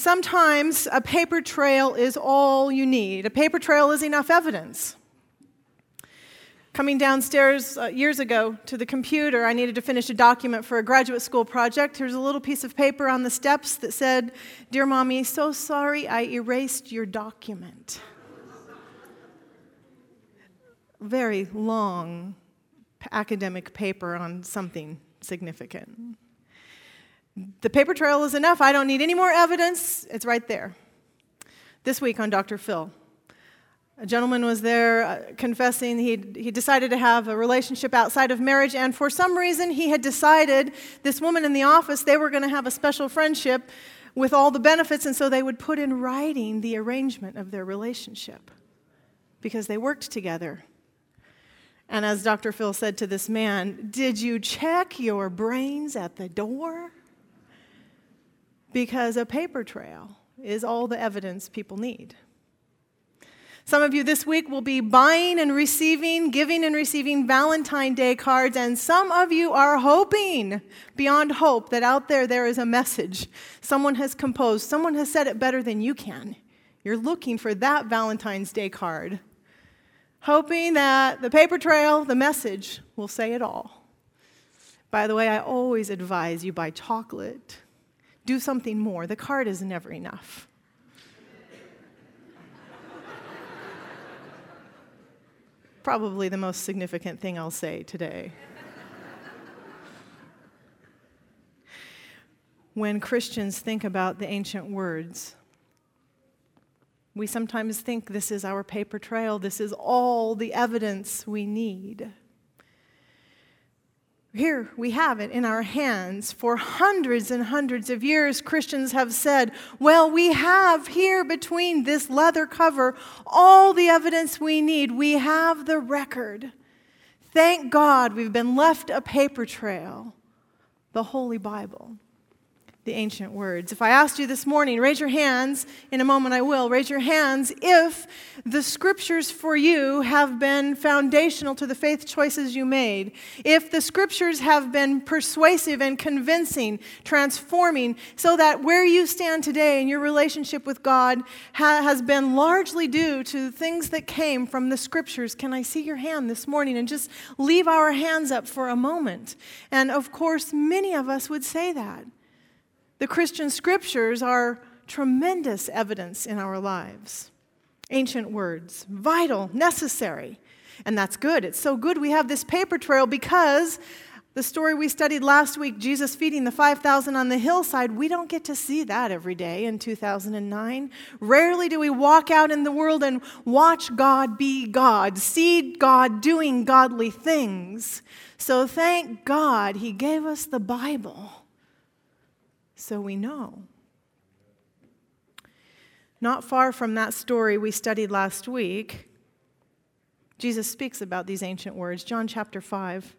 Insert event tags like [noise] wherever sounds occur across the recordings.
Sometimes a paper trail is all you need. A paper trail is enough evidence. Coming downstairs uh, years ago to the computer, I needed to finish a document for a graduate school project. Here's a little piece of paper on the steps that said, Dear Mommy, so sorry I erased your document. Very long academic paper on something significant. The paper trail is enough. I don't need any more evidence. It's right there. This week on Dr. Phil, a gentleman was there uh, confessing he he decided to have a relationship outside of marriage, and for some reason, he had decided this woman in the office, they were going to have a special friendship with all the benefits, and so they would put in writing the arrangement of their relationship because they worked together. And as Dr. Phil said to this man, Did you check your brains at the door? Because a paper trail is all the evidence people need. Some of you this week will be buying and receiving, giving and receiving Valentine Day cards, and some of you are hoping beyond hope that out there there is a message someone has composed, someone has said it better than you can. You're looking for that Valentine's Day card, hoping that the paper trail, the message, will say it all. By the way, I always advise you buy chocolate. Do something more. The card is never enough. probably the most significant thing I'll say today. when Christians think about the ancient words, we sometimes think this is our paper trail, this is all the evidence we need. Here we have it in our hands. For hundreds and hundreds of years, Christians have said, Well, we have here between this leather cover all the evidence we need. We have the record. Thank God we've been left a paper trail, the Holy Bible the ancient words. If I asked you this morning, raise your hands, in a moment I will, raise your hands if the scriptures for you have been foundational to the faith choices you made, if the scriptures have been persuasive and convincing, transforming, so that where you stand today in your relationship with God ha- has been largely due to things that came from the scriptures. Can I see your hand this morning and just leave our hands up for a moment? And of course, many of us would say that. The Christian scriptures are tremendous evidence in our lives. Ancient words, vital, necessary. And that's good. It's so good we have this paper trail because the story we studied last week, Jesus feeding the 5,000 on the hillside, we don't get to see that every day in 2009. Rarely do we walk out in the world and watch God be God, see God doing godly things. So thank God He gave us the Bible so we know. Not far from that story we studied last week, Jesus speaks about these ancient words. John chapter 5.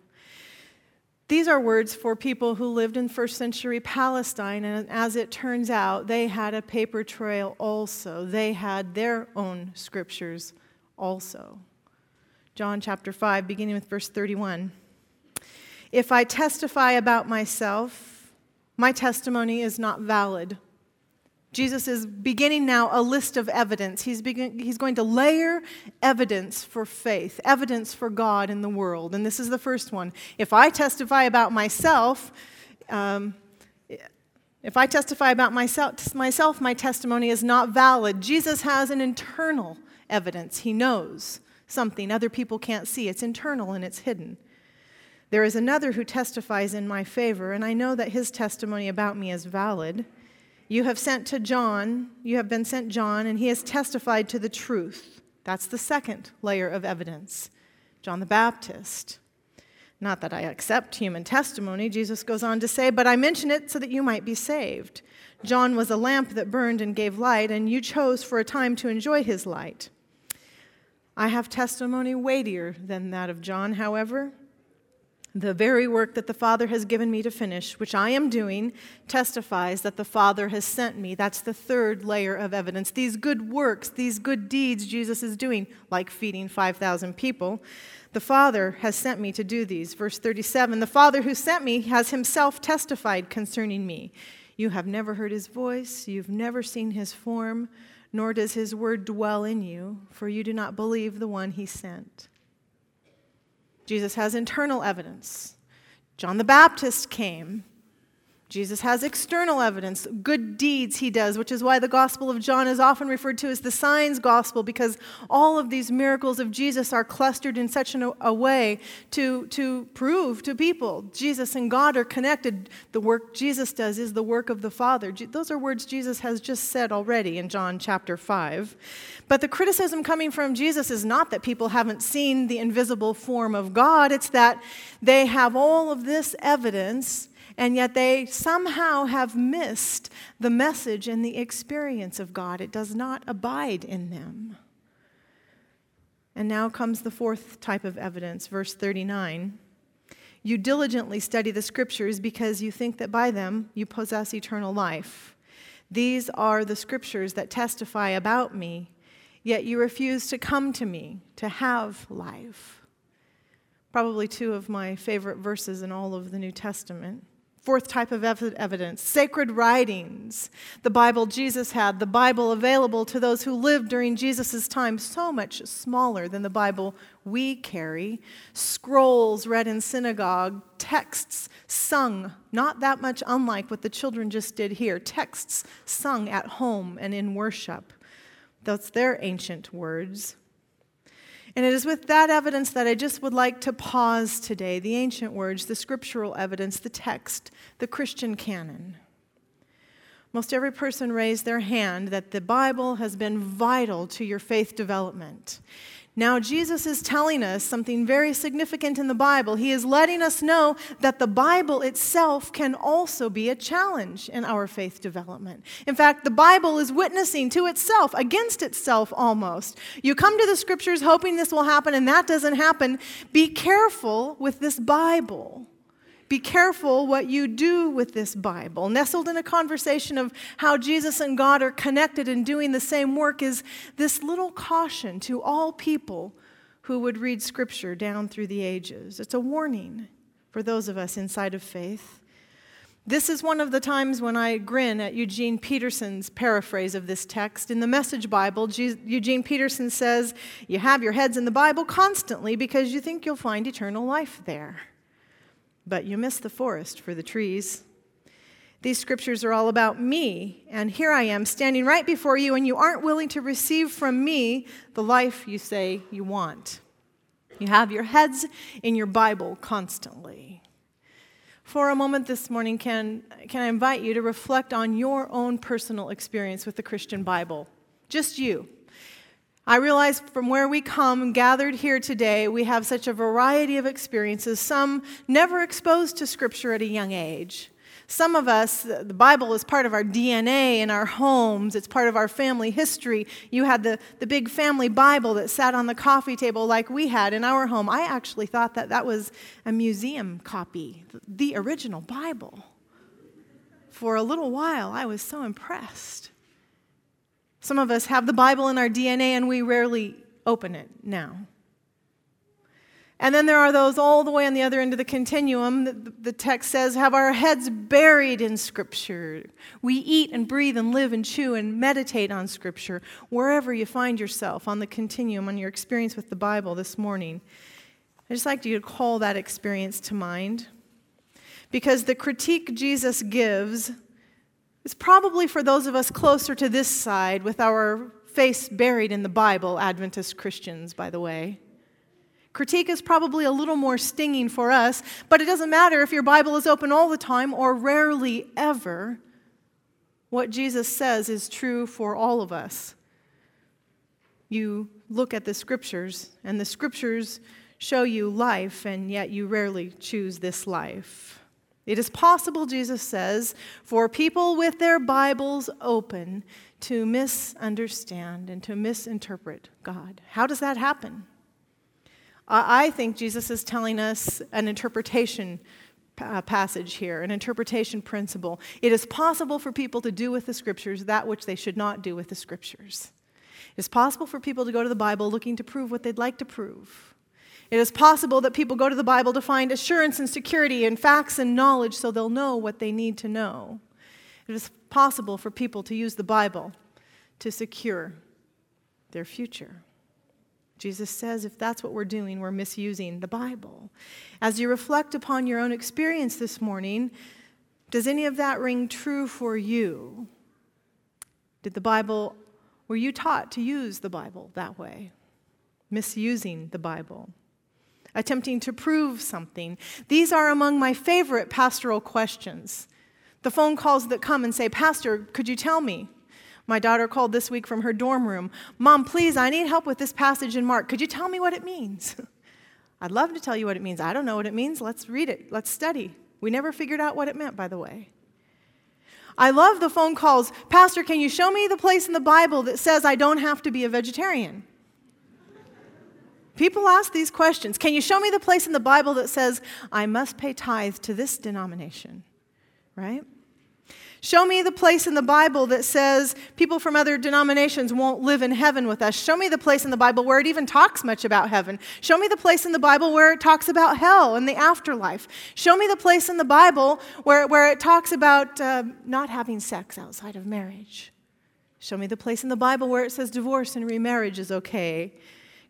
These are words for people who lived in first century Palestine, and as it turns out, they had a paper trail also. They had their own scriptures also. John chapter 5, beginning with verse 31. If I testify about myself, my testimony is not valid. Jesus is beginning now a list of evidence. He's, begin, he's going to layer evidence for faith, evidence for God in the world. And this is the first one. If I testify about myself, um, if I testify about myself, myself, my testimony is not valid. Jesus has an internal evidence. He knows something other people can't see. It's internal and it's hidden. There is another who testifies in my favor, and I know that his testimony about me is valid. You have sent to John, you have been sent John, and he has testified to the truth. That's the second layer of evidence. John the Baptist. Not that I accept human testimony, Jesus goes on to say, but I mention it so that you might be saved. John was a lamp that burned and gave light, and you chose for a time to enjoy his light. I have testimony weightier than that of John, however. The very work that the Father has given me to finish, which I am doing, testifies that the Father has sent me. That's the third layer of evidence. These good works, these good deeds Jesus is doing, like feeding 5,000 people, the Father has sent me to do these. Verse 37 The Father who sent me has himself testified concerning me. You have never heard his voice, you've never seen his form, nor does his word dwell in you, for you do not believe the one he sent. Jesus has internal evidence. John the Baptist came. Jesus has external evidence, good deeds he does, which is why the Gospel of John is often referred to as the signs gospel, because all of these miracles of Jesus are clustered in such an, a way to, to prove to people Jesus and God are connected. The work Jesus does is the work of the Father. Those are words Jesus has just said already in John chapter 5. But the criticism coming from Jesus is not that people haven't seen the invisible form of God, it's that they have all of this evidence and yet they somehow have missed the message and the experience of God. It does not abide in them. And now comes the fourth type of evidence, verse 39. You diligently study the scriptures because you think that by them you possess eternal life. These are the scriptures that testify about me, yet you refuse to come to me to have life. Probably two of my favorite verses in all of the New Testament. Fourth type of evidence sacred writings. The Bible Jesus had, the Bible available to those who lived during Jesus' time, so much smaller than the Bible we carry. Scrolls read in synagogue, texts sung, not that much unlike what the children just did here, texts sung at home and in worship. That's their ancient words. And it is with that evidence that I just would like to pause today the ancient words, the scriptural evidence, the text, the Christian canon. Most every person raised their hand that the Bible has been vital to your faith development. Now, Jesus is telling us something very significant in the Bible. He is letting us know that the Bible itself can also be a challenge in our faith development. In fact, the Bible is witnessing to itself, against itself almost. You come to the scriptures hoping this will happen, and that doesn't happen. Be careful with this Bible. Be careful what you do with this Bible. Nestled in a conversation of how Jesus and God are connected and doing the same work is this little caution to all people who would read Scripture down through the ages. It's a warning for those of us inside of faith. This is one of the times when I grin at Eugene Peterson's paraphrase of this text. In the Message Bible, Eugene Peterson says, You have your heads in the Bible constantly because you think you'll find eternal life there but you miss the forest for the trees. These scriptures are all about me, and here I am standing right before you, and you aren't willing to receive from me the life you say you want. You have your heads in your Bible constantly. For a moment this morning, can, can I invite you to reflect on your own personal experience with the Christian Bible? Just you. I realize from where we come, gathered here today, we have such a variety of experiences, some never exposed to Scripture at a young age. Some of us, the Bible is part of our DNA in our homes, it's part of our family history. You had the, the big family Bible that sat on the coffee table like we had in our home. I actually thought that that was a museum copy, the original Bible. For a little while, I was so impressed. Some of us have the Bible in our DNA and we rarely open it now. And then there are those all the way on the other end of the continuum. The, the, text says, have our heads buried in Scripture. We eat and breathe and live and chew and meditate on Scripture wherever you find yourself on the continuum, on your experience with the Bible this morning. I just like you to call that experience to mind. Because the critique Jesus gives is probably for those of us closer to this side with our face buried in the Bible, Adventist Christians, by the way. Critique is probably a little more stinging for us, but it doesn't matter if your Bible is open all the time or rarely ever. What Jesus says is true for all of us. You look at the scriptures, and the scriptures show you life, and yet you rarely choose this life. It is possible, Jesus says, for people with their Bibles open to misunderstand and to misinterpret God. How does that happen? I think Jesus is telling us an interpretation uh, passage here, an interpretation principle. It is possible for people to do with the scriptures that which they should not do with the scriptures. It is possible for people to go to the Bible looking to prove what they'd like to prove. It is possible that people go to the Bible to find assurance and security and facts and knowledge so they'll know what they need to know. It is possible for people to use the Bible to secure their future. Jesus says if that's what we're doing, we're misusing the Bible. As you reflect upon your own experience this morning, does any of that ring true for you? Did the Bible, were you taught to use the Bible that way? Misusing the Bible? Attempting to prove something? These are among my favorite pastoral questions. The phone calls that come and say, Pastor, could you tell me? My daughter called this week from her dorm room. Mom, please, I need help with this passage in Mark. Could you tell me what it means? [laughs] I'd love to tell you what it means. I don't know what it means. Let's read it. Let's study. We never figured out what it meant, by the way. I love the phone calls. Pastor, can you show me the place in the Bible that says I don't have to be a vegetarian? People ask these questions. Can you show me the place in the Bible that says I must pay tithe to this denomination? Right? Show me the place in the Bible that says people from other denominations won't live in heaven with us. Show me the place in the Bible where it even talks much about heaven. Show me the place in the Bible where it talks about hell and the afterlife. Show me the place in the Bible where, where it talks about uh, not having sex outside of marriage. Show me the place in the Bible where it says divorce and remarriage is okay.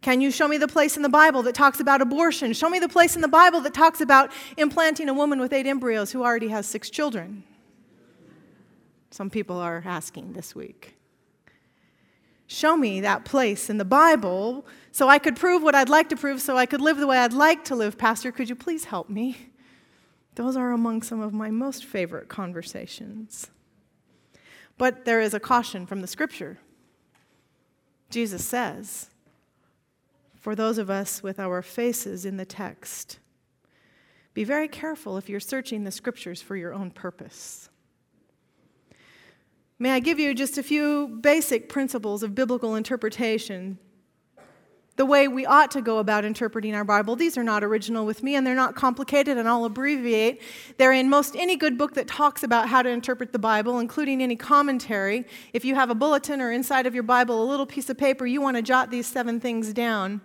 Can you show me the place in the Bible that talks about abortion? Show me the place in the Bible that talks about implanting a woman with eight embryos who already has six children. Some people are asking this week. Show me that place in the Bible so I could prove what I'd like to prove, so I could live the way I'd like to live. Pastor, could you please help me? Those are among some of my most favorite conversations. But there is a caution from the scripture. Jesus says, for those of us with our faces in the text, be very careful if you're searching the scriptures for your own purpose. May I give you just a few basic principles of biblical interpretation? The way we ought to go about interpreting our Bible. These are not original with me and they're not complicated, and I'll abbreviate. They're in most any good book that talks about how to interpret the Bible, including any commentary. If you have a bulletin or inside of your Bible a little piece of paper, you want to jot these seven things down.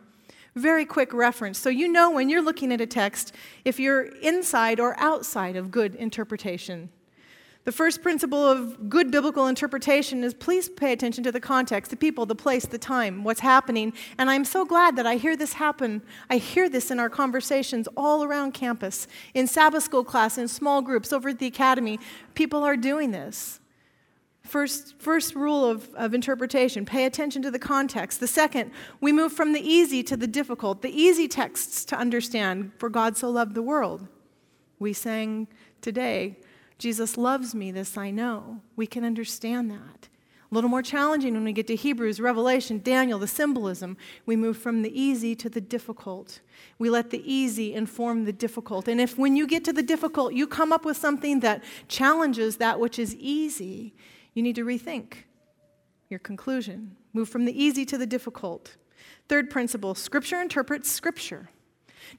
Very quick reference. So you know when you're looking at a text if you're inside or outside of good interpretation. The first principle of good biblical interpretation is please pay attention to the context, the people, the place, the time, what's happening. And I'm so glad that I hear this happen. I hear this in our conversations all around campus, in Sabbath school class, in small groups, over at the academy. People are doing this. First, first rule of, of interpretation pay attention to the context. The second, we move from the easy to the difficult, the easy texts to understand, for God so loved the world. We sang today, Jesus loves me, this I know. We can understand that. A little more challenging when we get to Hebrews, Revelation, Daniel, the symbolism. We move from the easy to the difficult. We let the easy inform the difficult. And if when you get to the difficult, you come up with something that challenges that which is easy, you need to rethink your conclusion. Move from the easy to the difficult. Third principle Scripture interprets Scripture.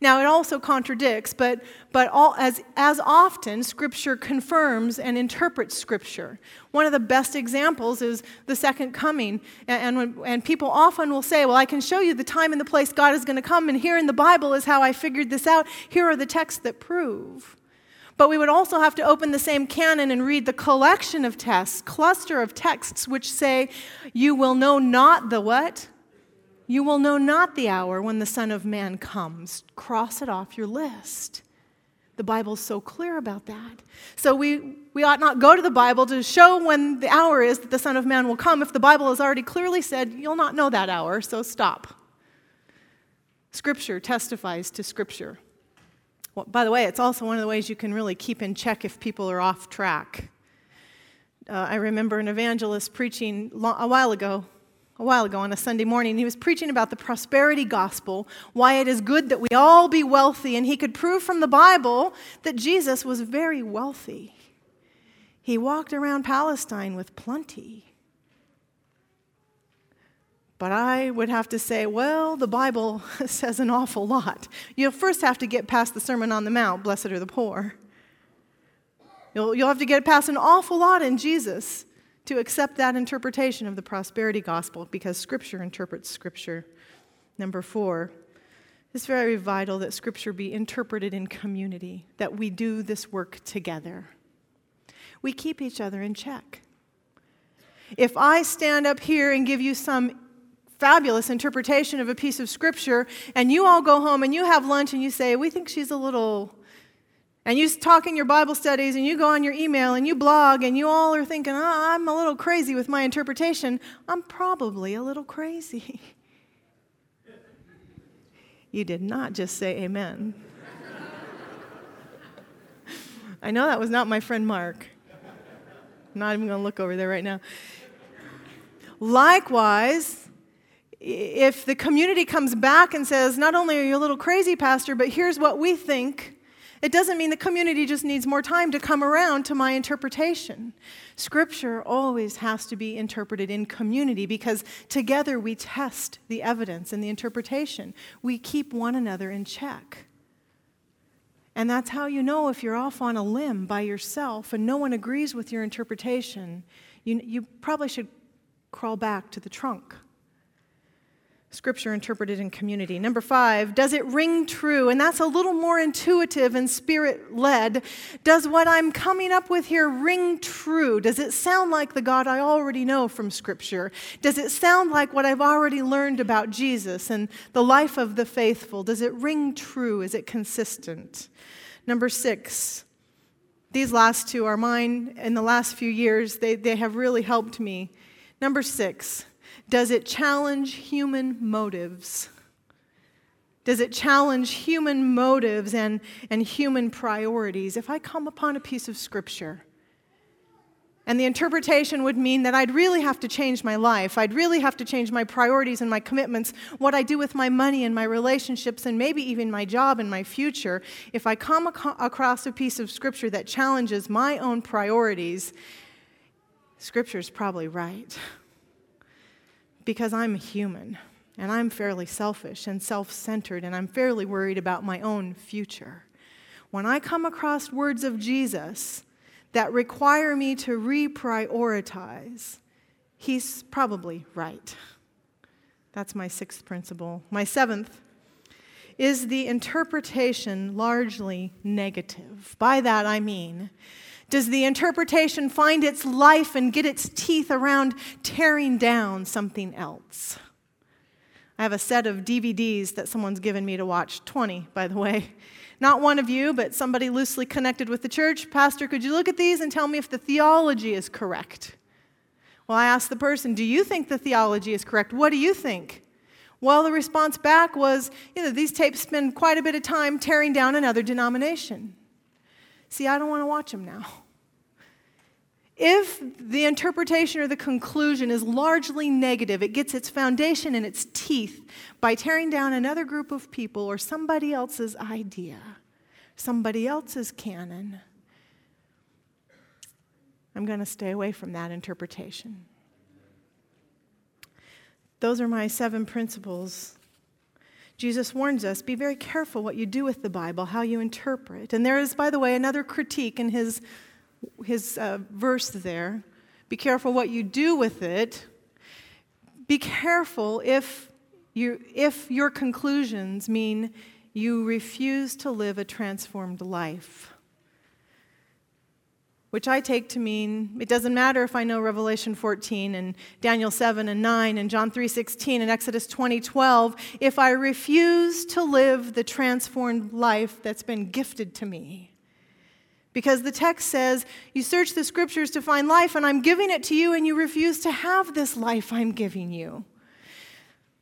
Now, it also contradicts, but, but all, as, as often, Scripture confirms and interprets Scripture. One of the best examples is the second coming. And, and, and people often will say, Well, I can show you the time and the place God is going to come, and here in the Bible is how I figured this out. Here are the texts that prove. But we would also have to open the same canon and read the collection of texts, cluster of texts, which say, You will know not the what? You will know not the hour when the Son of Man comes. Cross it off your list. The Bible's so clear about that. So we, we ought not go to the Bible to show when the hour is that the Son of Man will come. If the Bible has already clearly said, you'll not know that hour, so stop. Scripture testifies to Scripture. Well, by the way, it's also one of the ways you can really keep in check if people are off track. Uh, I remember an evangelist preaching a while ago a while ago on a Sunday morning. He was preaching about the prosperity gospel, why it is good that we all be wealthy, and he could prove from the Bible that Jesus was very wealthy. He walked around Palestine with plenty. But I would have to say, well, the Bible [laughs] says an awful lot. You'll first have to get past the Sermon on the Mount, blessed are the poor. You'll, you'll have to get past an awful lot in Jesus to accept that interpretation of the prosperity gospel because Scripture interprets Scripture. Number four, it's very vital that Scripture be interpreted in community, that we do this work together. We keep each other in check. If I stand up here and give you some fabulous interpretation of a piece of scripture, and you all go home and you have lunch and you say, We think she's a little. And you talk in your Bible studies and you go on your email and you blog and you all are thinking, oh, I'm a little crazy with my interpretation. I'm probably a little crazy. [laughs] you did not just say amen. [laughs] I know that was not my friend Mark. I'm not even going to look over there right now. Likewise, if the community comes back and says, not only are you a little crazy, Pastor, but here's what we think, it doesn't mean the community just needs more time to come around to my interpretation. Scripture always has to be interpreted in community because together we test the evidence and the interpretation. We keep one another in check. And that's how you know if you're off on a limb by yourself and no one agrees with your interpretation. You, you probably should crawl back to the trunk. Scripture interpreted in community. Number five, does it ring true? And that's a little more intuitive and spirit led. Does what I'm coming up with here ring true? Does it sound like the God I already know from Scripture? Does it sound like what I've already learned about Jesus and the life of the faithful? Does it ring true? Is it consistent? Number six, these last two are mine in the last few years. They, they have really helped me. Number six, does it challenge human motives? Does it challenge human motives and, and human priorities? If I come upon a piece of scripture and the interpretation would mean that I'd really have to change my life, I'd really have to change my priorities and my commitments, what I do with my money and my relationships, and maybe even my job and my future, if I come ac- across a piece of scripture that challenges my own priorities, scripture's probably right because I'm a human and I'm fairly selfish and self centered and I'm fairly worried about my own future. When I come across words of Jesus that require me to reprioritize, he's probably right. That's my sixth principle. My seventh is the interpretation largely negative. By that I mean, does the interpretation find its life and get its teeth around tearing down something else? I have a set of DVDs that someone's given me to watch, 20, by the way. Not one of you, but somebody loosely connected with the church. Pastor, could you look at these and tell me if the theology is correct? Well, I asked the person, Do you think the theology is correct? What do you think? Well, the response back was, you know, these tapes spend quite a bit of time tearing down another denomination. See, I don't want to watch them now. If the interpretation or the conclusion is largely negative, it gets its foundation and its teeth by tearing down another group of people or somebody else's idea, somebody else's canon. I'm going to stay away from that interpretation. Those are my seven principles Jesus warns us be very careful what you do with the Bible, how you interpret. And there is, by the way, another critique in his, his uh, verse there. Be careful what you do with it. Be careful if, you, if your conclusions mean you refuse to live a transformed life which I take to mean it doesn't matter if I know Revelation 14 and Daniel 7 and 9 and John 3:16 and Exodus 20:12 if I refuse to live the transformed life that's been gifted to me. Because the text says, you search the scriptures to find life and I'm giving it to you and you refuse to have this life I'm giving you.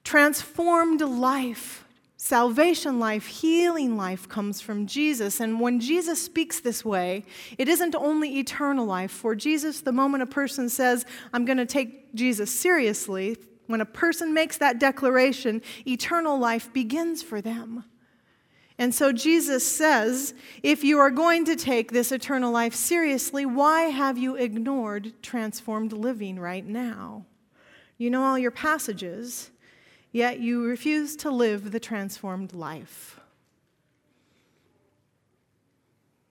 Transformed life Salvation life, healing life comes from Jesus. And when Jesus speaks this way, it isn't only eternal life. For Jesus, the moment a person says, I'm going to take Jesus seriously, when a person makes that declaration, eternal life begins for them. And so Jesus says, if you are going to take this eternal life seriously, why have you ignored transformed living right now? You know all your passages yet you refuse to live the transformed life.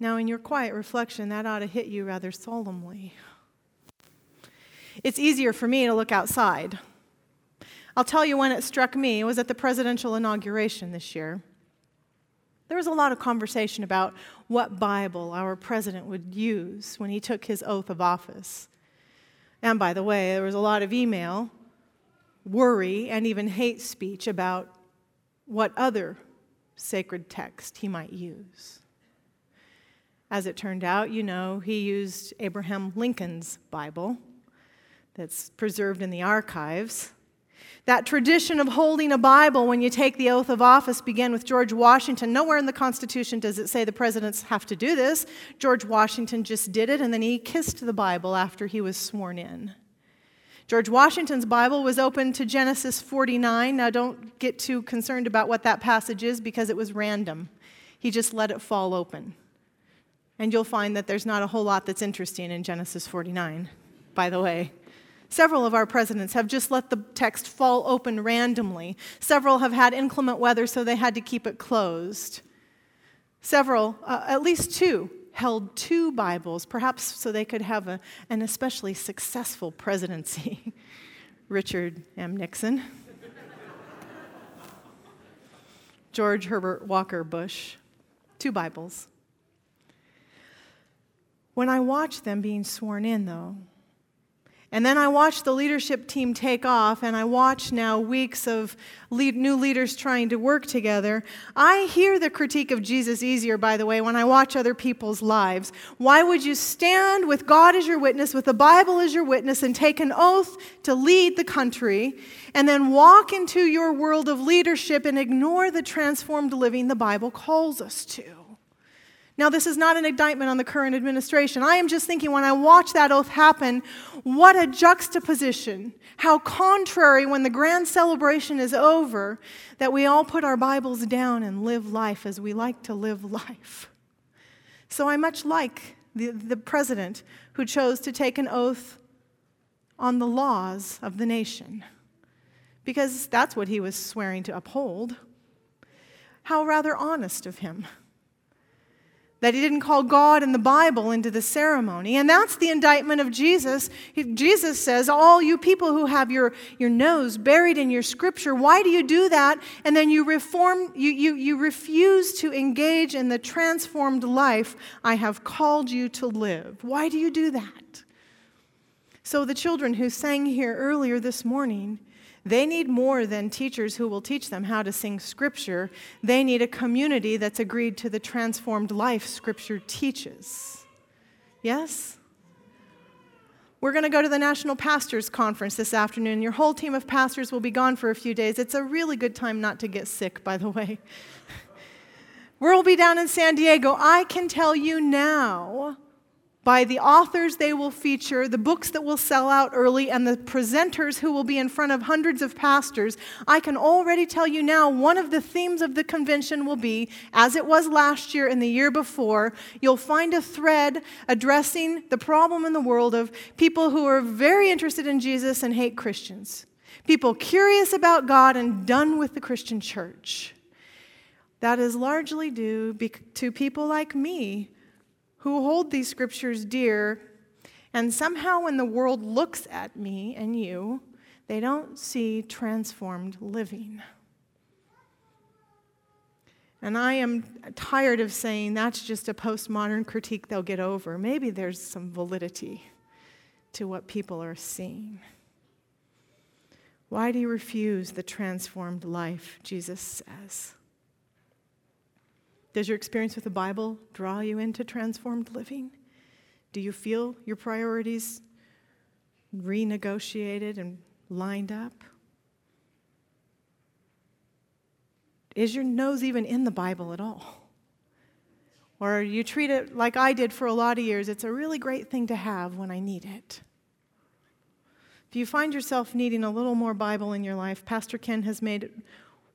Now, in your quiet reflection, that ought to hit you rather solemnly. It's easier for me to look outside. I'll tell you when it struck me. It was at the presidential inauguration this year. There was a lot of conversation about what Bible our president would use when he took his oath of office. And by the way, there was a lot of email, worry, and even hate speech about what other sacred text he might use. As it turned out, you know, he used Abraham Lincoln's Bible that's preserved in the archives. That tradition of holding a Bible when you take the oath of office began with George Washington. Nowhere in the Constitution does it say the presidents have to do this. George Washington just did it, and then he kissed the Bible after he was sworn in. George Washington's Bible was open to Genesis 49. Now, don't get too concerned about what that passage is because it was random. He just let it fall open. And you'll find that there's not a whole lot that's interesting in Genesis 49, by the way. Several of our presidents have just let the text fall open randomly. Several have had inclement weather, so they had to keep it closed. Several, uh, at least two, held two Bibles, perhaps so they could have a, an especially successful presidency. [laughs] Richard M. Nixon, [laughs] George Herbert Walker Bush, two Bibles. When I watch them being sworn in, though, and then I watch the leadership team take off, and I watch now weeks of lead, new leaders trying to work together. I hear the critique of Jesus easier, by the way, when I watch other people's lives. Why would you stand with God as your witness, with the Bible as your witness, and take an oath to lead the country, and then walk into your world of leadership and ignore the transformed living the Bible calls us to? Now, this is not an indictment on the current administration. I am just thinking when I watch that oath happen, what a juxtaposition. How contrary when the grand celebration is over that we all put our Bibles down and live life as we like to live life. So I much like the, the president who chose to take an oath on the laws of the nation, because that's what he was swearing to uphold. How rather honest of him that he didn't call God and the Bible into the ceremony. And that's the indictment of Jesus. He, Jesus says, All you people who have your, your nose buried in your scripture, why do you do that? And then you reform, you, you, you refuse to engage in the transformed life I have called you to live. Why do you do that? So the children who sang here earlier this morning, they need more than teachers who will teach them how to sing Scripture. They need a community that's agreed to the transformed life Scripture teaches. Yes? We're going to go to the National Pastors Conference this afternoon. Your whole team of pastors will be gone for a few days. It's a really good time not to get sick, by the way. [laughs] We'll be down in San Diego. I can tell you now by the authors they will feature, the books that will sell out early, and the presenters who will be in front of hundreds of pastors, I can already tell you now one of the themes of the convention will be, as it was last year and the year before, you'll find a thread addressing the problem in the world of people who are very interested in Jesus and hate Christians, people curious about God and done with the Christian church. That is largely due to people like me who hold these scriptures dear, and somehow when the world looks at me and you, they don't see transformed living. And I am tired of saying that's just a postmodern critique they'll get over. Maybe there's some validity to what people are seeing. Why do you refuse the transformed life? Jesus says. Does your experience with the Bible draw you into transformed living? Do you feel your priorities renegotiated and lined up? Is your nose even in the Bible at all? Or you treat it like I did for a lot of years, it's a really great thing to have when I need it. If you find yourself needing a little more Bible in your life, Pastor Ken has made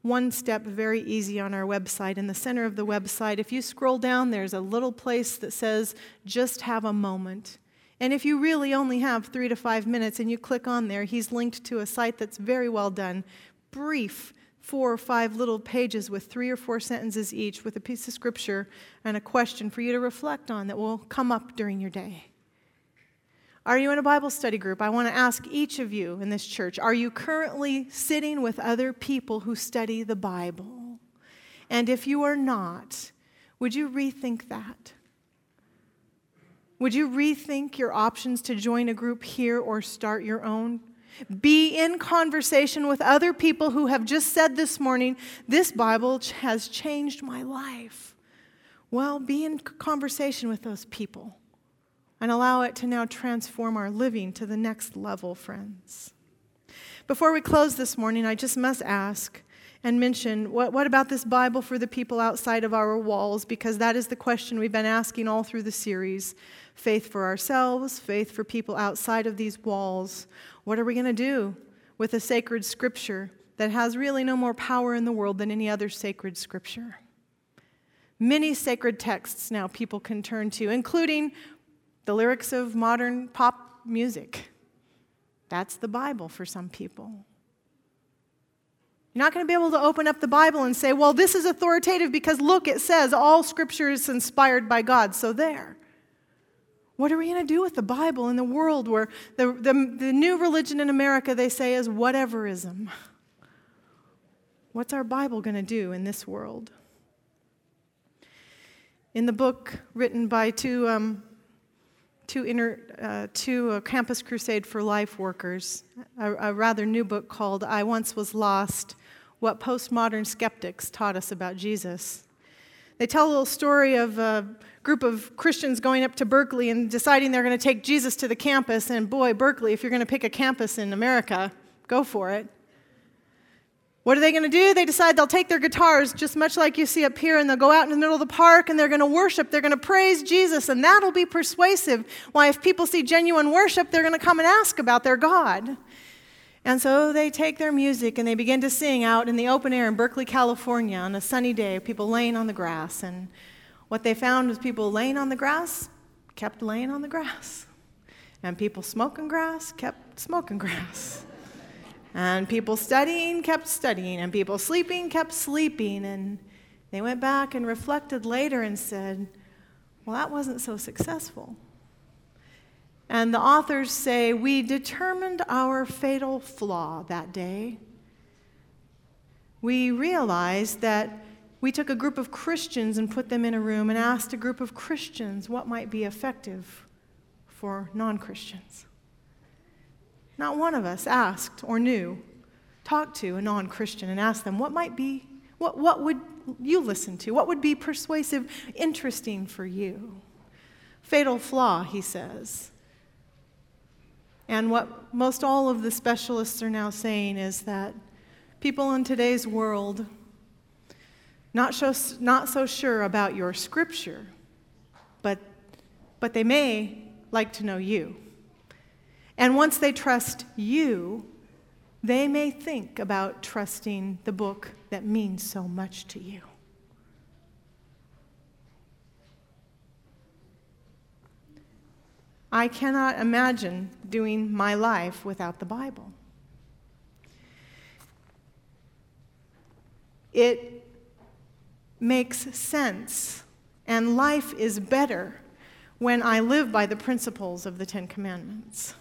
one step very easy on our website. In the center of the website, if you scroll down, there's a little place that says, just have a moment. And if you really only have three to five minutes and you click on there, he's linked to a site that's very well done, brief, four or five little pages with three or four sentences each, with a piece of scripture and a question for you to reflect on that will come up during your day. Are you in a Bible study group? I want to ask each of you in this church are you currently sitting with other people who study the Bible? And if you are not, would you rethink that? Would you rethink your options to join a group here or start your own? Be in conversation with other people who have just said this morning, This Bible has changed my life. Well, be in conversation with those people and allow it to now transform our living to the next level, friends. Before we close this morning, I just must ask and mention what, what about this Bible for the people outside of our walls? Because that is the question we've been asking all through the series faith for ourselves, faith for people outside of these walls. What are we going to do with a sacred scripture that has really no more power in the world than any other sacred scripture? Many sacred texts now people can turn to, including the lyrics of modern pop music. That's the Bible for some people. You're not going to be able to open up the Bible and say, well, this is authoritative because look, it says all scripture is inspired by God. So there. What are we going to do with the Bible in the world where the, the, the new religion in America they say is whateverism? What's our Bible going to do in this world? In the book written by two um, two, inter, uh, two uh, Campus Crusade for Life workers, a, a rather new book called I Once Was Lost What Postmodern Skeptics Taught Us About Jesus. They tell a little story of a group of Christians going up to Berkeley and deciding they're going to take Jesus to the campus. And boy, Berkeley, if you're going to pick a campus in America, go for it. What are they going to do? They decide they'll take their guitars, just much like you see up here, and they'll go out in the middle of the park and they're going to worship. They're going to praise Jesus, and that'll be persuasive. Why, if people see genuine worship, they're going to come and ask about their God. And so they take their music and they begin to sing out in the open air in Berkeley, California on a sunny day, people laying on the grass. And what they found was people laying on the grass kept laying on the grass. And people smoking grass kept smoking grass. And people studying kept studying, and people sleeping kept sleeping. And they went back and reflected later and said, Well, that wasn't so successful. And the authors say, We determined our fatal flaw that day. We realized that we took a group of Christians and put them in a room and asked a group of Christians what might be effective for non Christians. Not one of us asked or knew, talked to a non Christian and asked them what might be, what, what would you listen to? What would be persuasive, interesting for you? Fatal flaw, he says. And what most all of the specialists are now saying is that people in today's world, not so, not so sure about your scripture, but, but they may like to know you. And once they trust you, they may think about trusting the book that means so much to you. I cannot imagine doing my life without the Bible. It makes sense, and life is better when I live by the principles of the Ten Commandments.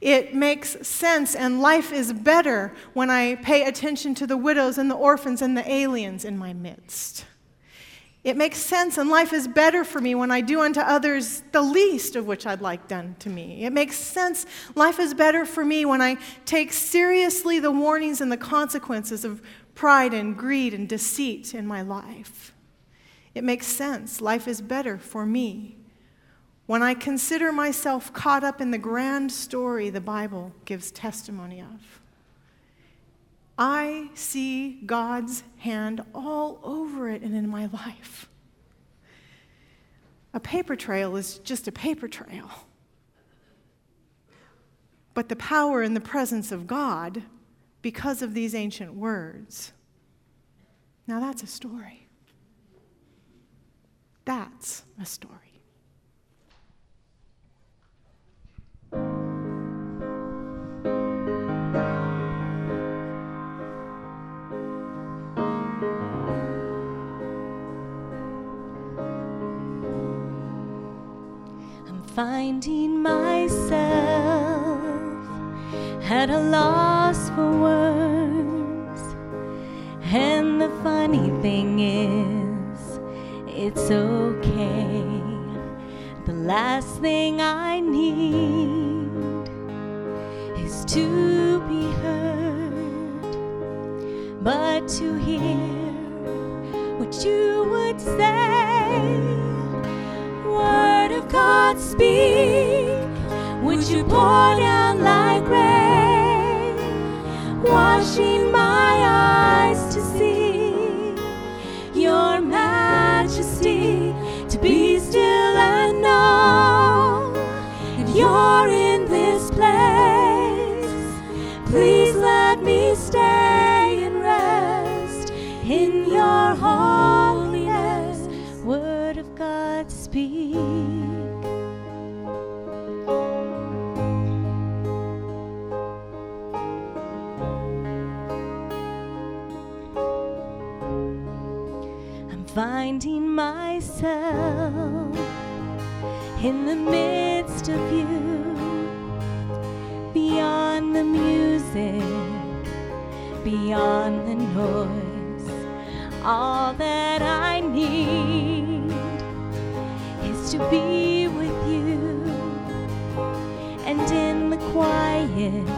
It makes sense, and life is better when I pay attention to the widows and the orphans and the aliens in my midst. It makes sense, and life is better for me when I do unto others the least of which I'd like done to me. It makes sense. Life is better for me when I take seriously the warnings and the consequences of pride and greed and deceit in my life. It makes sense. Life is better for me when I consider myself caught up in the grand story the Bible gives testimony of, I see God's hand all over it and in my life. A paper trail is just a paper trail. But the power and the presence of God, because of these ancient words, now that's a story. That's a story. Finding myself at a loss for words and the funny thing is, it's okay. The last thing I need is to be heard, but to hear what you would say. Word of God, speak. Would you pour down like rain, washing my myself in the midst of you, beyond the music, beyond the noise. All that I need is to be with you, and in the quiet,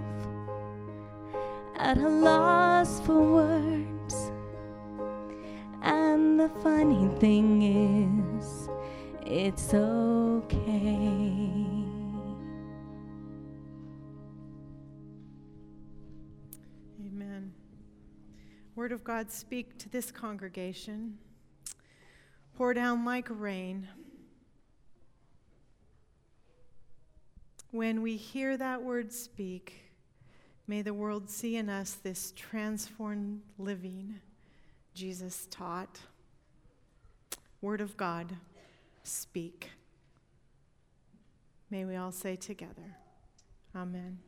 at a loss for words. And the funny thing is, it's okay. Amen. Word of God, speak to this congregation. Pour down like rain. When we hear that word speak, may the world see in us this transformed living Jesus taught. Word of God, speak. May we all say together, Amen.